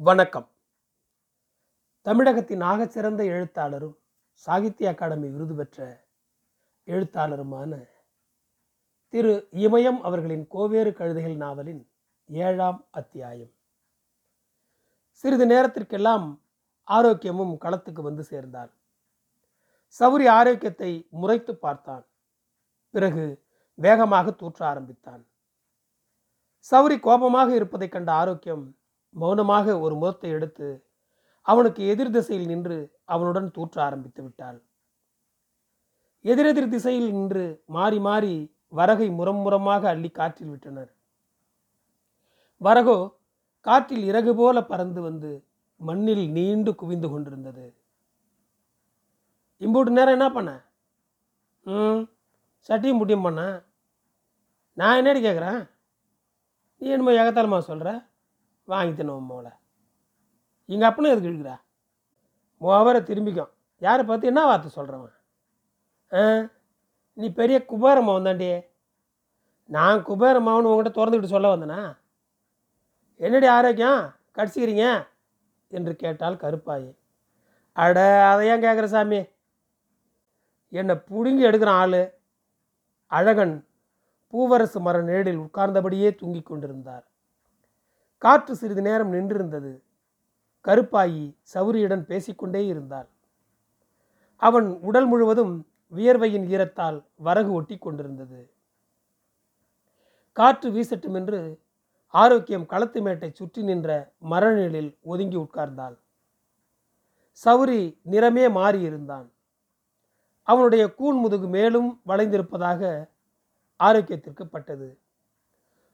வணக்கம். தமிழகத்தின் ஆகச்சிறந்த எழுத்தாளரும் சாகித்ய அகாடமி விருது பெற்ற எழுத்தாளருமான திரு இமயம் அவர்களின் கோவேறு கழுதைகள் நாவலின் ஏழாம் அத்தியாயம். சிறிது நேரத்திற்கெல்லாம் ஆரோக்கியமும் களத்துக்கு வந்து சேர்ந்தாள். சௌரி ஆரோக்கியத்தை முறைத்து பார்த்தான். பிறகு வேகமாக தூற்ற ஆரம்பித்தான். சௌரி கோபமாக இருப்பதைக் கண்ட ஆரோக்கியம் மௌனமாக ஒரு முகத்தை எடுத்து அவனுக்கு எதிர் திசையில் நின்று அவனுடன் தூற்ற ஆரம்பித்து விட்டாள். எதிரெதிர் திசையில் நின்று மாறி மாறி வரகை முரம் முரமாக அள்ளி காற்றில் விட்டனர். வரகோ காற்றில் இறகு போல பறந்து வந்து மண்ணில் நீண்டு குவிந்து கொண்டிருந்தது. இம்பூட்டு நேரம் என்ன பண்ண? ம் சட்டியும் புட்டியும் பண்ண? நான் என்னடி கேட்குறேன் நீ என்னமோ எகத்தாலமா சொல்கிற வாங்கி தின்னுவோம் மோளை எங்கள் அப்பனும் எதுக்கு இழுக்கிறா? மோவரை திரும்பிக்கும். யாரை பார்த்து என்ன வார்த்தை சொல்கிறவன் ஆ? நீ பெரிய குபேர மகன் தாண்டி. நான் குபேர மகன் உங்கள்கிட்ட திறந்துக்கிட்டு சொல்ல வந்தேனா? என்னடி ஆரோக்கியம்? கடிச்சிக்கிறீங்க? என்று கேட்டால் கருப்பாயி. அட அதை ஏன் கேட்குற சாமி? என்னை பிடுங்கி எடுக்கிற ஆள் அழகன் பூவரசு மர நிழலில் உட்கார்ந்தபடியே தூங்கிக் கொண்டிருந்தார். காற்று சிறிது நேரம் நின்றிருந்தது. கருப்பாயி சௌரியுடன் பேசிக்கொண்டே இருந்தாள். அவன் உடல் முழுவதும் வியர்வையின் ஈரத்தால் வரகு ஒட்டி கொண்டிருந்தது. காற்று வீசட்டும் என்று ஆரோக்கியம் களத்து மேட்டை சுற்றி நின்ற மரநிழலில் ஒதுங்கி உட்கார்ந்தாள். சௌரி நிறமே மாறியிருந்தான் அவனுடைய கூன் முதுகு மேலும் வளைந்திருப்பதாக ஆரோக்கியத்திற்கு பட்டது.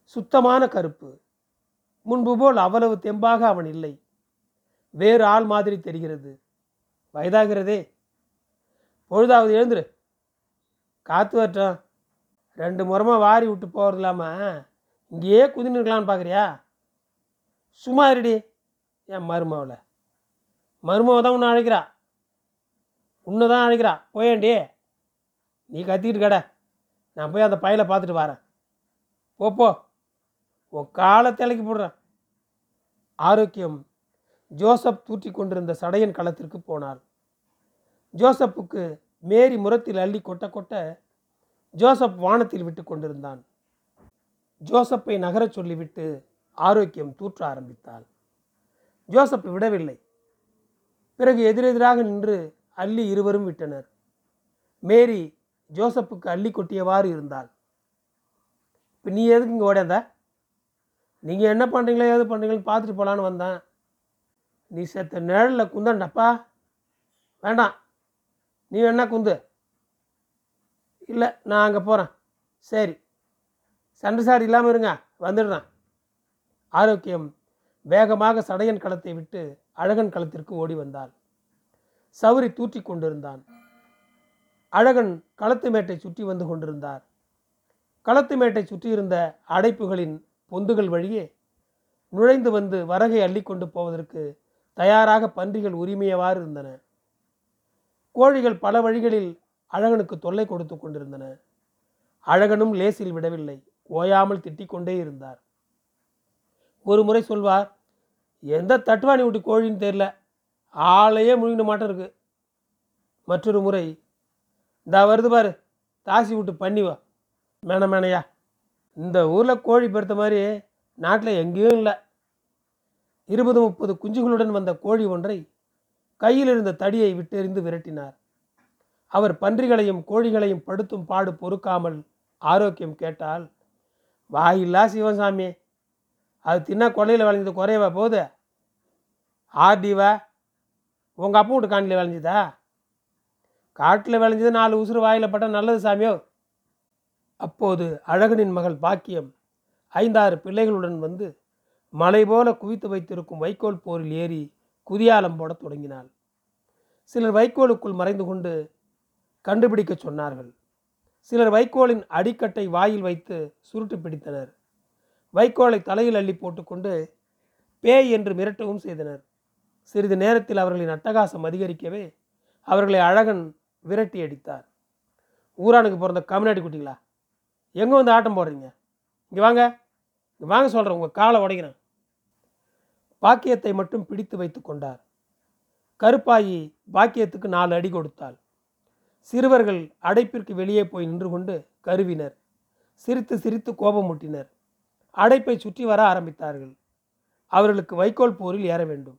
சுத்தமான கருப்பு. முன்பு போல் அவ்வளவு தெம்பாக அவன் இல்லை. வேறு ஆள் மாதிரி தெரிகிறது. வயதாகிறதே. பொழுதாவது எழுந்துரு. காத்து வரட்டும். ரெண்டு முறமாக வாரி விட்டு போகிறது இல்லாமல் இங்கேயே குதின்னு இருக்கலாம்னு பார்க்குறியா சும்மா இருடி. என் மருமவளை. மருமாவை தான் உன்னை அழைக்கிறா. உன்னை தான் அழைக்கிறா. போயேண்டி நீ கத்திக்கிட்டு கடை. நான் போய் அந்த பையலை பார்த்துட்டு வரேன். போ. உன் காலை தலைக்கு ஆரோக்கியம். ஜோசப் தூற்றி கொண்டிருந்த சடையன் களத்திற்கு போனாள் ஜோசப்புக்கு மேரி முரத்தில் அள்ளி கொட்ட கொட்ட ஜோசப் வானத்தில் விட்டு கொண்டிருந்தான். ஜோசப்பை நகரச் சொல்லிவிட்டு ஆரோக்கியம் தூற்ற ஆரம்பித்தாள். ஜோசப் விடவில்லை. பிறகு எதிரெதிராக நின்று அள்ளி இருவரும் விட்டனர். மேரி ஜோசப்புக்கு அள்ளி கொட்டியவாறு இருந்தாள். இப்போ நீ எதுக்கு இங்கே ஓடாந்த நீங்கள் என்ன பண்ணுறீங்களோ ஏது பண்ணுறீங்களோன்னு பார்த்துட்டு போகலான்னு வந்தேன். நீ செத்த நிழலில் குந்தண்டப்பா. வேண்டாம். நீ வேணா குந்து. இல்லை நான் அங்கே போகிறேன் சரி. சண்டை சாடி இல்லாமல் இருங்க. வந்துடுறேன். ஆரோக்கியம் வேகமாக சடையன் களத்தை விட்டு அழகன் களத்திற்கு ஓடி வந்தாள். சௌரி தூற்றி கொண்டிருந்தான். அழகன் களத்து மேட்டை சுற்றி வந்து கொண்டிருந்தார். களத்து மேட்டை சுற்றியிருந்த அடைப்புகளின் பொந்துகள் வழியே நுழைந்து வந்து வரகை அள்ளிக்கொண்டு போவதற்கு தயாராக பன்றிகள் உரிமையவாறு இருந்தன. கோழிகள் பல வழிகளில் அழகனுக்கு தொல்லை கொடுத்து கொண்டிருந்தன. அழகனும் லேசில் விடவில்லை. ஓயாமல் திட்டிக்கொண்டே இருந்தார். ஒரு முறை சொல்வார் எந்த தட்டுவாணி விட்டு கோழின்னு தெரில ஆளையே முழுங்கின மாட்டம் இருக்கு மற்றொரு முறை இந்த வருது பாரு தாசி விட்டு பண்ணி வா. மேன மேனையா. இந்த ஊரில் கோழி பெருத்த மாதிரி நாட்டில் எங்கேயும் இல்லை. இருபது முப்பது குஞ்சுகளுடன் வந்த கோழி ஒன்றை கையில் இருந்த தடியை விட்டெறிந்து விரட்டினார். அவர் பன்றிகளையும் கோழிகளையும் படுத்தும் பாடு பொறுக்காமல் ஆரோக்கியம் கேட்டால் வாயில்லா சிவசாமி அது தின்னா கொள்ளையில் விளைஞ்சது குறையவா போகுது? ஆர்டிவா உங்கள் அப்பா வீட்டு காணியில் விளைஞ்சதா? காட்டில் விளைஞ்சது நாலு உசுறு வாயில் பட்டால் நல்லது சாமியோ? அப்போது அழகனின் மகள் பாக்கியம் ஐந்தாறு பிள்ளைகளுடன் வந்து மலை போல குவித்து வைத்திருக்கும் வைக்கோல் போரில் ஏறி குதியாலம் போடத் தொடங்கினாள். சிலர் வைக்கோலுக்குள் மறைந்து கொண்டு கண்டுபிடிக்க சொன்னார்கள். சிலர் வைக்கோலின் அடிக்கட்டை வாயில் வைத்து சுருட்டு பிடித்தனர். வைக்கோலை தலையில் அள்ளி போட்டுக்கொண்டு பேய் என்று மிரட்டவும் செய்தனர். சிறிது நேரத்தில் அவர்களின் அட்டகாசம் அதிகரிக்கவே அவர்களை அழகன் விரட்டி அடித்தார். ஊரானுக்கு பிறந்த கம்யூனிட்டி குட்டிங்களா எங்கே வந்து ஆட்டம் போடுறீங்க? இங்கே வாங்க. இங்கே வாங்க சொல்கிறேன் உங்கள் காலை உடைக்கிறேன். பாக்கியத்தை மட்டும் பிடித்து வைத்து கொண்டார். கருப்பாயி பாக்கியத்துக்கு நாலு அடி கொடுத்தாள். சிறுவர்கள் அடைப்பிற்கு வெளியே போய் நின்று கொண்டு கருவினர். சிரித்து சிரித்து கோபமூட்டினர் அடைப்பை சுற்றி வர ஆரம்பித்தார்கள். அவர்களுக்கு வைக்கோல் போரில் ஏற வேண்டும்.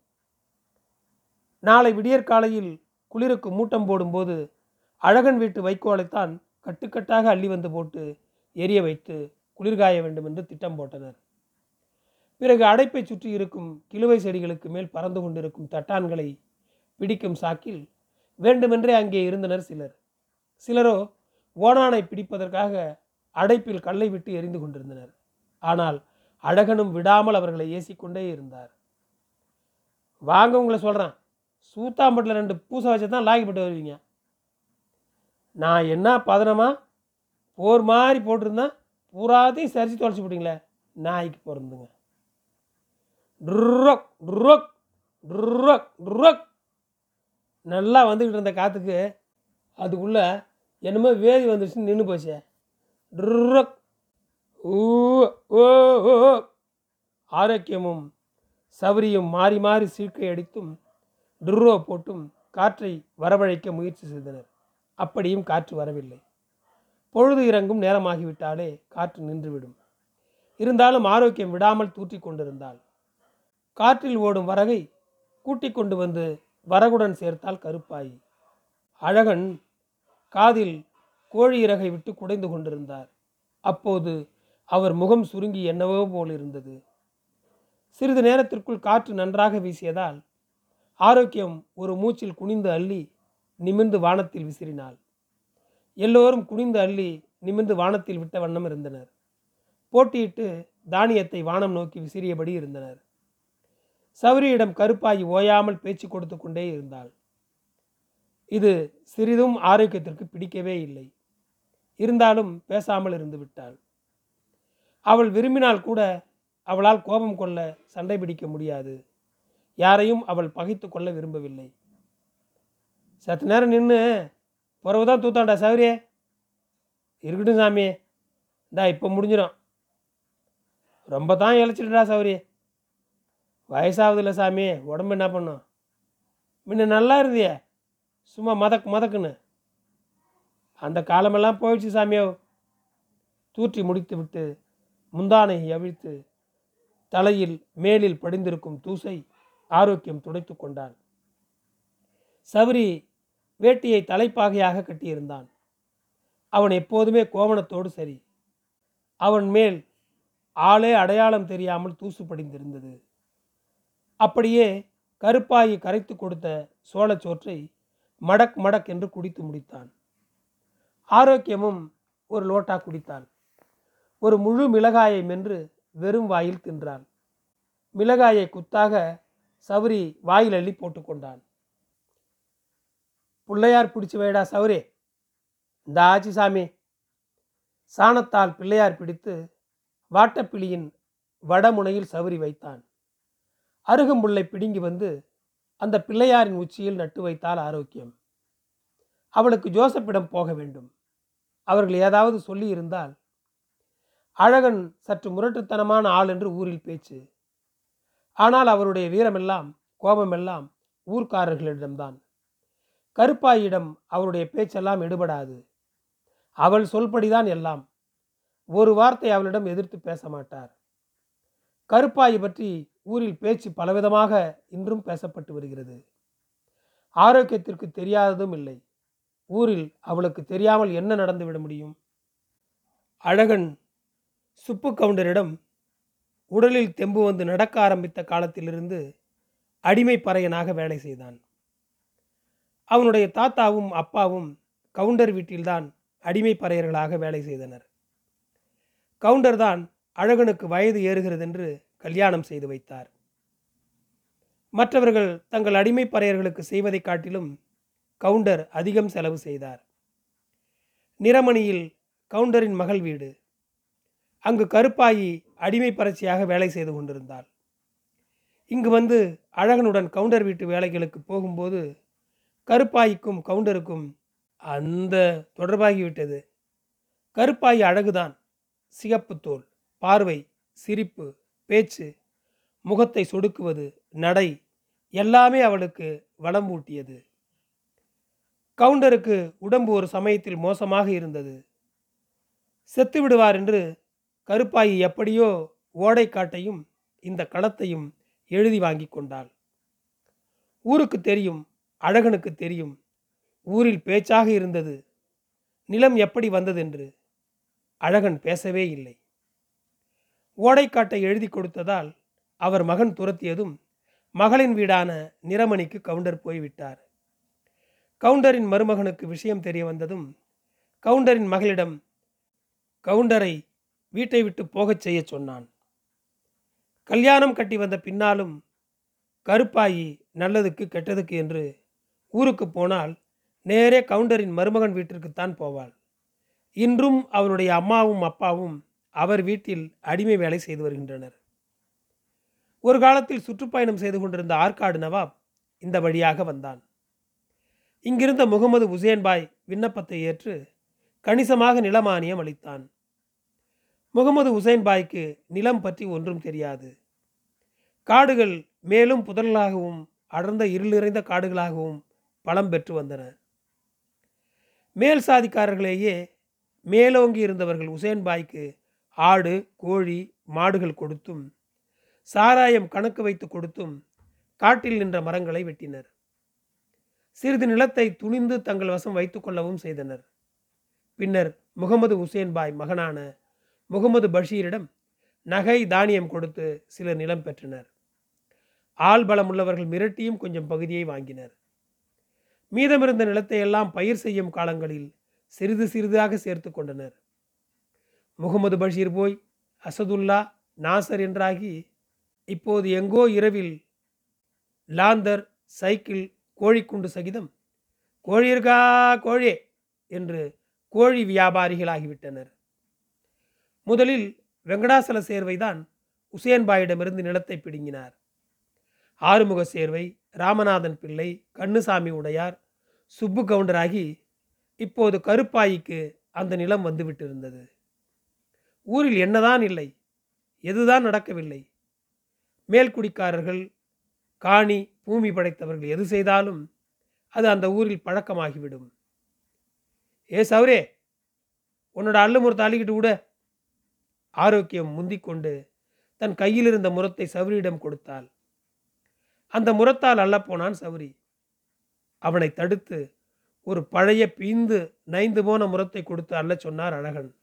நாளை விடியற்காலையில் குளிருக்கு மூட்டம் போடும்போது அழகன் வீட்டு வைக்கோலைத்தான் கட்டுக்கட்டாக அள்ளி வந்து போட்டு எரிய வைத்து குளிர்காய வேண்டும் என்று திட்டம் போட்டனர். பிறகு அடைப்பை சுற்றி இருக்கும் கிலுவை செடிகளுக்கு மேல் பறந்து கொண்டிருக்கும் தட்டான்களை பிடிக்கும் சாக்கில் வேண்டுமென்றே அங்கே இருந்தனர் சிலர். சிலரோ ஓணானை பிடிப்பதற்காக அடைப்பில் கல்லை விட்டு எரிந்து கொண்டிருந்தனர். ஆனால் அழகனும் விடாமல் அவர்களை ஏசிக்கொண்டே இருந்தார். வாங்க உங்களை சொல்கிறேன் சூத்தாம்பட்டில் ரெண்டு பூசை வச்சு தான் லாகிப்பட்டு வருவீங்க. நான் என்ன பதனமாக போர் மாதிரி போட்டிருந்தா பூராத்தையும் சரிச்சு தொலைச்சி போட்டிங்களே நாய்க்கு பிறந்துங்க ட்ருக் ட்ருக் ட்ருக் ட்ருக் நல்லா வந்துக்கிட்டு இருந்த காற்றுக்கு அதுக்குள்ளே என்னமோ வேதி வந்துருச்சுன்னு நின்று போச்சே. ட்ருக் ஓ ஓ. ஆரோக்கியமும் சபரியும் மாறி மாறி சீழ்க்கை அடித்தும் டுர்ரோ போட்டும் காற்றை வரவழைக்க முயற்சி செய்தனர். அப்படியும் காற்று வரவில்லை. பொழுது இறங்கும் நேரமாகிவிட்டாலே காற்று நின்றுவிடும். இருந்தாலும் ஆரோக்கியம் விடாமல் தூற்றி கொண்டிருந்தாள் காற்றில் ஓடும் வரகை கூட்டிக் கொண்டு வந்து வரகுடன் சேர்த்தால் கருப்பாயி. அழகன் காதில் கோழி இறகை விட்டு குடைந்து கொண்டிருந்தார். அப்போது அவர் முகம் சுருங்கி என்னவோ போல் இருந்தது. சிறிது நேரத்திற்குள் காற்று நன்றாக வீசியதால் ஆரோக்கியம் ஒரு மூச்சில் குனிந்து அள்ளி நிமிர்ந்து வானத்தில் விசிறினாள். எல்லோரும் குனிந்து அள்ளி நிமிர்ந்து வானத்தில் விட்ட வண்ணம் இருந்தனர். போட்டியிட்டு தானியத்தை வானம் நோக்கி விசிறியபடி இருந்தனர். சௌரியிடம் கருப்பாகி ஓயாமல் பேச்சு கொடுத்து கொண்டே இருந்தாள். இது சிறிதும் ஆரோக்கியத்திற்கு பிடிக்கவே இல்லை. இருந்தாலும் பேசாமல் இருந்து விட்டாள். அவள் விரும்பினால் கூட அவளால் கோபம் கொள்ள சண்டை பிடிக்க முடியாது. யாரையும் அவள் பகைத்து கொள்ள விரும்பவில்லை. சத்து நேரம் நின்று பிறகு தான் தூத்தாண்டா சௌரியே இருக்கட்டும் சாமி. இந்தா இப்போ முடிஞ்சிடும். ரொம்ப தான் இழைச்சிட்டுடா சௌரி வயசாகுது இல்லை சாமி. உடம்பு என்ன பண்ணும்? முன்ன நல்லா இருந்தியே. சும்மா மதக் மதக்குன்னு. அந்த காலமெல்லாம் போயிடுச்சு சாமியோ. தூற்றி முடித்து விட்டு முந்தானை அவிழ்த்து தலையில் மேலில் படிந்திருக்கும் தூசை ஆரோக்கியம் துடைத்து கொண்டான் சவுரி வேட்டியை தலைப்பாகையாக கட்டியிருந்தான். அவன் எப்போதுமே கோவணத்தோடு சரி. அவன் மேல் ஆளே அடையாளம் தெரியாமல் தூசு படிந்திருந்தது அப்படியே கருப்பாயி கரைத்து கொடுத்த சோளச்சோற்றை மடக் மடக் என்று குடித்து முடித்தான். ஆரோக்கியமும் ஒரு லோட்டா குடித்தான். ஒரு முழு மிளகாயை மென்று வெறும் வாயில் தின்றான் மிளகாயை குத்தாக சவுரி வாயில் அள்ளி போட்டுக்கொண்டான். பிள்ளையார் பிடிச்சி வைடா சவுரே இந்த ஆச்சி சாமி சாணத்தால் பிள்ளையார் பிடித்து வாட்டப்பிளியின் வடமுனையில் சவுரி வைத்தான். அருகம்புல்லை பிடுங்கி வந்து அந்த பிள்ளையாரின் உச்சியில் நட்டு வைத்தால் ஆரோக்கியம். அவளுக்கு ஜோசப்பிடம் போக வேண்டும். அவர்கள் ஏதாவது சொல்லி இருந்தால் அழகன் சற்று முரட்டுத்தனமான ஆள் என்று ஊரில் பேச்சு. ஆனால் அவருடைய வீரமெல்லாம் கோபமெல்லாம் ஊர்க்காரர்களிடம்தான். கருப்பாயிடம் அவருடைய பேச்செல்லாம் எடுபடாது. அவள் சொல்படிதான் எல்லாம். ஒரு வார்த்தை அவளிடம் எதிர்த்து பேச மாட்டார் கருப்பாயை பற்றி ஊரில் பேச்சு பலவிதமாக இன்றும் பேசப்பட்டு வருகிறது. ஆரோக்கியத்திற்கு தெரியாததும் இல்லை. ஊரில் அவளுக்கு தெரியாமல் என்ன நடந்துவிட முடியும்? அழகன் சுப்பு கவுண்டரிடம் உடலில் தெம்பு வந்து நடக்க ஆரம்பித்த காலத்திலிருந்து அடிமை பறையனாக வேலை செய்தான். அவனுடைய தாத்தாவும் அப்பாவும் கவுண்டர் வீட்டில்தான் அடிமை பறையர்களாக வேலை செய்தனர். கவுண்டர் தான் அழகனுக்கு வயது ஏறுகிறதென்று கல்யாணம் செய்து வைத்தார். மற்றவர்கள் தங்கள் அடிமை பறையர்களுக்கு செய்வதை காட்டிலும் கவுண்டர் அதிகம் செலவு செய்தார். நிறமணியில் கவுண்டரின் மகள் வீடு. அங்கு கருப்பாயி அடிமை பரட்சியாக வேலை செய்து கொண்டிருந்தாள். இங்கு வந்து அழகனுடன் கவுண்டர் வீட்டு வேலைகளுக்கு போகும்போது கருப்பாய்க்கும் கவுண்டருக்கும் அந்த தொடர்பாகிவிட்டது. கருப்பாயி அழகுதான் சிகப்பு தோல் பார்வை சிரிப்பு பேச்சு முகத்தை சொடுக்குவது நடை எல்லாமே அவளுக்கு வளம் ஊட்டியது. கவுண்டருக்கு உடம்பு ஒரு சமயத்தில் மோசமாக இருந்தது. செத்து விடுவார் என்று கருப்பாயி எப்படியோ ஓடைக்காட்டையும் இந்த களத்தையும் எழுதி வாங்கி கொண்டாள். ஊருக்கு தெரியும் அழகனுக்கு தெரியும். ஊரில் பேச்சாக இருந்தது. நிலம் எப்படி வந்ததென்று அழகன் பேசவே இல்லை. ஓடைக்காட்டை எழுதி கொடுத்ததால் அவர் மகன் துரத்தியதும் மகளின் வீடான நிறமணிக்கு கவுண்டர் போய்விட்டார். கவுண்டரின் மருமகனுக்கு விஷயம் தெரிய வந்ததும் கவுண்டரின் மகளிடம் கவுண்டரை வீட்டை விட்டு போகச் செய்ய சொன்னான். கல்யாணம் கட்டி வந்த பின்னாலும் கருப்பாயி நல்லதுக்கு கெட்டதுக்கு என்று ஊருக்கு போனால் நேரே கவுண்டரின் மருமகன் வீட்டிற்குத்தான் போவாள். இன்றும் அவருடைய அம்மாவும் அப்பாவும் அவர் வீட்டில் அடிமை வேலை செய்து வருகின்றனர். ஒரு காலத்தில் சுற்றுப்பயணம் செய்து கொண்டிருந்த ஆற்காடு நவாப் இந்த வழியாக வந்தான். இங்கிருந்த முகமது உசேன்பாய் விண்ணப்பத்தை ஏற்று கணிசமாக நிலமானியம் அளித்தான். முகமது உசேன்பாய்க்கு நிலம் பற்றி ஒன்றும் தெரியாது. காடுகள் மேலும் புதல்களாகவும் அடர்ந்த இருள் நிறைந்த காடுகளாகவும் பலம் பெற்று வந்தன மேல் சாதிக்காரர்களேயே மேலோங்கி இருந்தவர்கள் உசேன்பாய்க்கு ஆடு கோழி மாடுகள் கொடுத்தும் சாராயம் கணக்கு வைத்து கொடுத்தும் காட்டில் நின்ற மரங்களை வெட்டினர். சிறிது நிலத்தை துணிந்து தங்கள் வசம் வைத்துக்கொள்ளவும் செய்தனர். பின்னர் முகமது உசேன்பாய் மகனான முகமது பஷீரிடம் நகை தானியம் கொடுத்து சிலர் நிலம் பெற்றனர். ஆள் பலம் உள்ளவர்கள் மிரட்டியும் கொஞ்சம் பகுதியை வாங்கினர். மீதமிருந்த நிலத்தை எல்லாம் பயிர் செய்யும் காலங்களில் சிறிது சிறிதாக சேர்த்து கொண்டனர். முகமது பஷீர் போய் அசதுல்லா நாசர் என்றாகி இப்போது எங்கோ இரவில் லாந்தர் சைக்கிள் கோழிக்குண்டு சகிதம் கோழி இருக்கா கோழி என்று கோழி வியாபாரிகளாகிவிட்டனர். முதலில் வெங்கடாசல சேர்வை தான் உசேன்பாயிடமிருந்து நிலத்தை பிடுங்கினார். ஆறுமுக சேர்வை ராமநாதன் பிள்ளை கண்ணுசாமி உடையார் சுப்பு கவுண்டராகி இப்போது கருப்பாயிக்கு அந்த நிலம் வந்துவிட்டிருந்தது. ஊரில் என்னதான் இல்லை எதுதான் நடக்கவில்லை. மேல்குடிக்காரர்கள் காணி பூமி படைத்தவர்கள் எது செய்தாலும் அது அந்த ஊரில் பழக்கமாகிவிடும். ஏ சௌரே உன்னோட அல்லுமுறை தள்ளிக்கிட்டு விட ஆரோக்கியம் முந்திக்கொண்டு தன் கையில் இருந்த முரத்தை சௌரியிடம் கொடுத்தாள். அந்த முரத்தால் அள்ளப்போனான் சௌரி. அவனை தடுத்து ஒரு பழைய பீந்து நைந்து போன முரத்தை கொடுத்து அள்ள சொன்னார் அழகன்.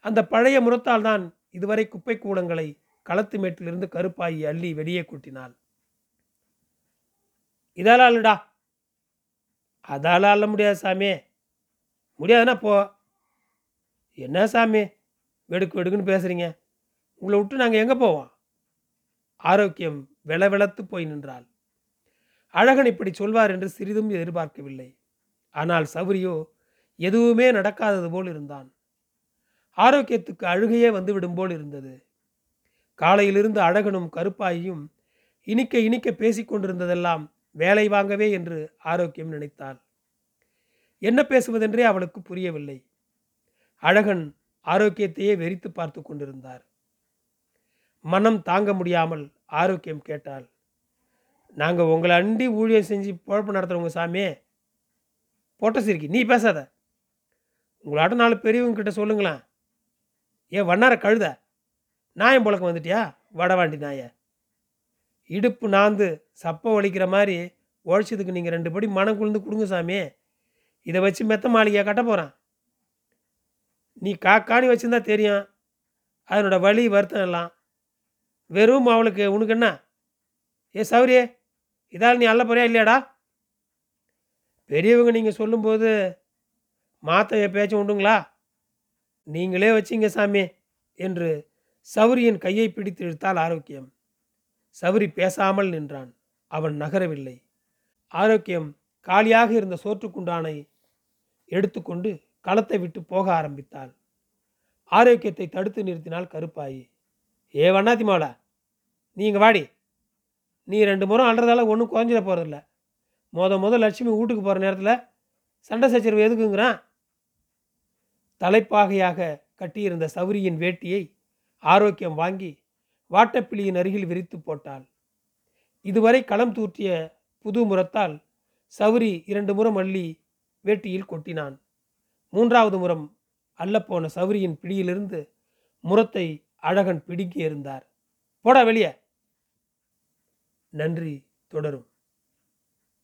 அந்த பழைய முரத்தால் தான் இதுவரை குப்பை கூடங்களை களத்து மேட்டிலிருந்து கருப்பாயி அள்ளி வெளியே கூட்டினாள். இதால அல்லடா அதால அள்ள முடியாது சாமி முடியாதுன்னா போ. என்ன சாமி? வெடுக்கு வெடுக்குன்னு பேசுறீங்க. உங்களை விட்டு நாங்கள் எங்கே போவோம்? ஆரோக்கியம் வெளவெளத்து போய் நின்றாள். அழகன் இப்படி சொல்வார் என்று சிறிதும் எதிர்பார்க்கவில்லை. ஆனால் சௌரியோ எதுவுமே நடக்காதது போல் இருந்தான். ஆரோக்கியத்துக்கு அழுகையே வந்துவிடும் போல் இருந்தது. காலையிலிருந்து அழகனும் கருப்பாயும் இனிக்க இனிக்க பேசிக்கொண்டிருந்ததெல்லாம் வேலை வாங்கவே என்று ஆரோக்கியம் நினைத்தாள். என்ன பேசுவதென்றே அவளுக்கு புரியவில்லை. அழகன் ஆரோக்கியத்தையே வெறித்து பார்த்து கொண்டிருந்தார். மனம் தாங்க முடியாமல் ஆரோக்கியம் கேட்டாள். நாங்கள் உங்களை அண்டி ஊழியம் செஞ்சு குழப்பம் நடத்துகிறவங்க சாமியே போட்ட சிரிக்கி. நீ பேசாத. உங்களாட்ட நாலு பெரியவங்க கிட்ட சொல்லுங்களேன். ஏன் வண்ணார கழுத? நாயம் புழக்கம் வந்துட்டியா? வடவாண்டி நாய. இடுப்பு நாந்து சப்பை ஒழிக்கிற மாதிரி உழைச்சதுக்கு நீங்கள் ரெண்டு படி மனம் குளிர்ந்து கொடுங்க சாமி. இதை வச்சு மெத்த மாளிகையாக கட்ட போகிறான் நீ காக்காணி வச்சுருந்தா தெரியும். அதனோட வழி வருத்தம் எல்லாம். வெறும் அவளுக்கு உனக்கு என்ன? ஏ சௌரியே இதால் நீ அல்ல போறியா இல்லையாடா? பெரியவங்க நீங்கள் சொல்லும்போது மாத்த பேச்சும் உண்டுங்களா? நீங்களே வச்சிங்க சாமி என்று சௌரியின் கையை பிடித்து இழுத்தால் ஆரோக்கியம். சௌரி பேசாமல் நின்றான். அவன் நகரவில்லை. ஆரோக்கியம் காலியாக இருந்த சோற்றுக்குண்டானை எடுத்துக்கொண்டு களத்தை விட்டு போக ஆரம்பித்தாள். ஆரோக்கியத்தை தடுத்து நிறுத்தினால் கருப்பாயி. ஏ வண்ணாத்தி மாவளா நீ இங்கே வாடி. நீ ரெண்டு முறம் அல்றதால ஒன்றும் குறைஞ்சிட போகிறதில்ல மொத முத லட்சுமி வீட்டுக்கு போகிற நேரத்தில் சண்டை சச்சரவு எதுக்குங்கிறான்? தலைப்பாகையாக கட்டியிருந்த சௌரியின் வேட்டியை ஆரோக்கியம் வாங்கி வாட்டப்பிளியின் அருகில் விரித்து போட்டாள். இதுவரை களம் தூற்றிய புது முறத்தால் சௌரி இரண்டு முறம் அள்ளி வேட்டியில் கொட்டினான். மூன்றாவது முறம் அள்ளப்போன சௌரியின் பிடியிலிருந்து முரத்தை அழகன் பிடுங்கி இருந்தார் போடா வெளியே! நன்றி தொடரும்.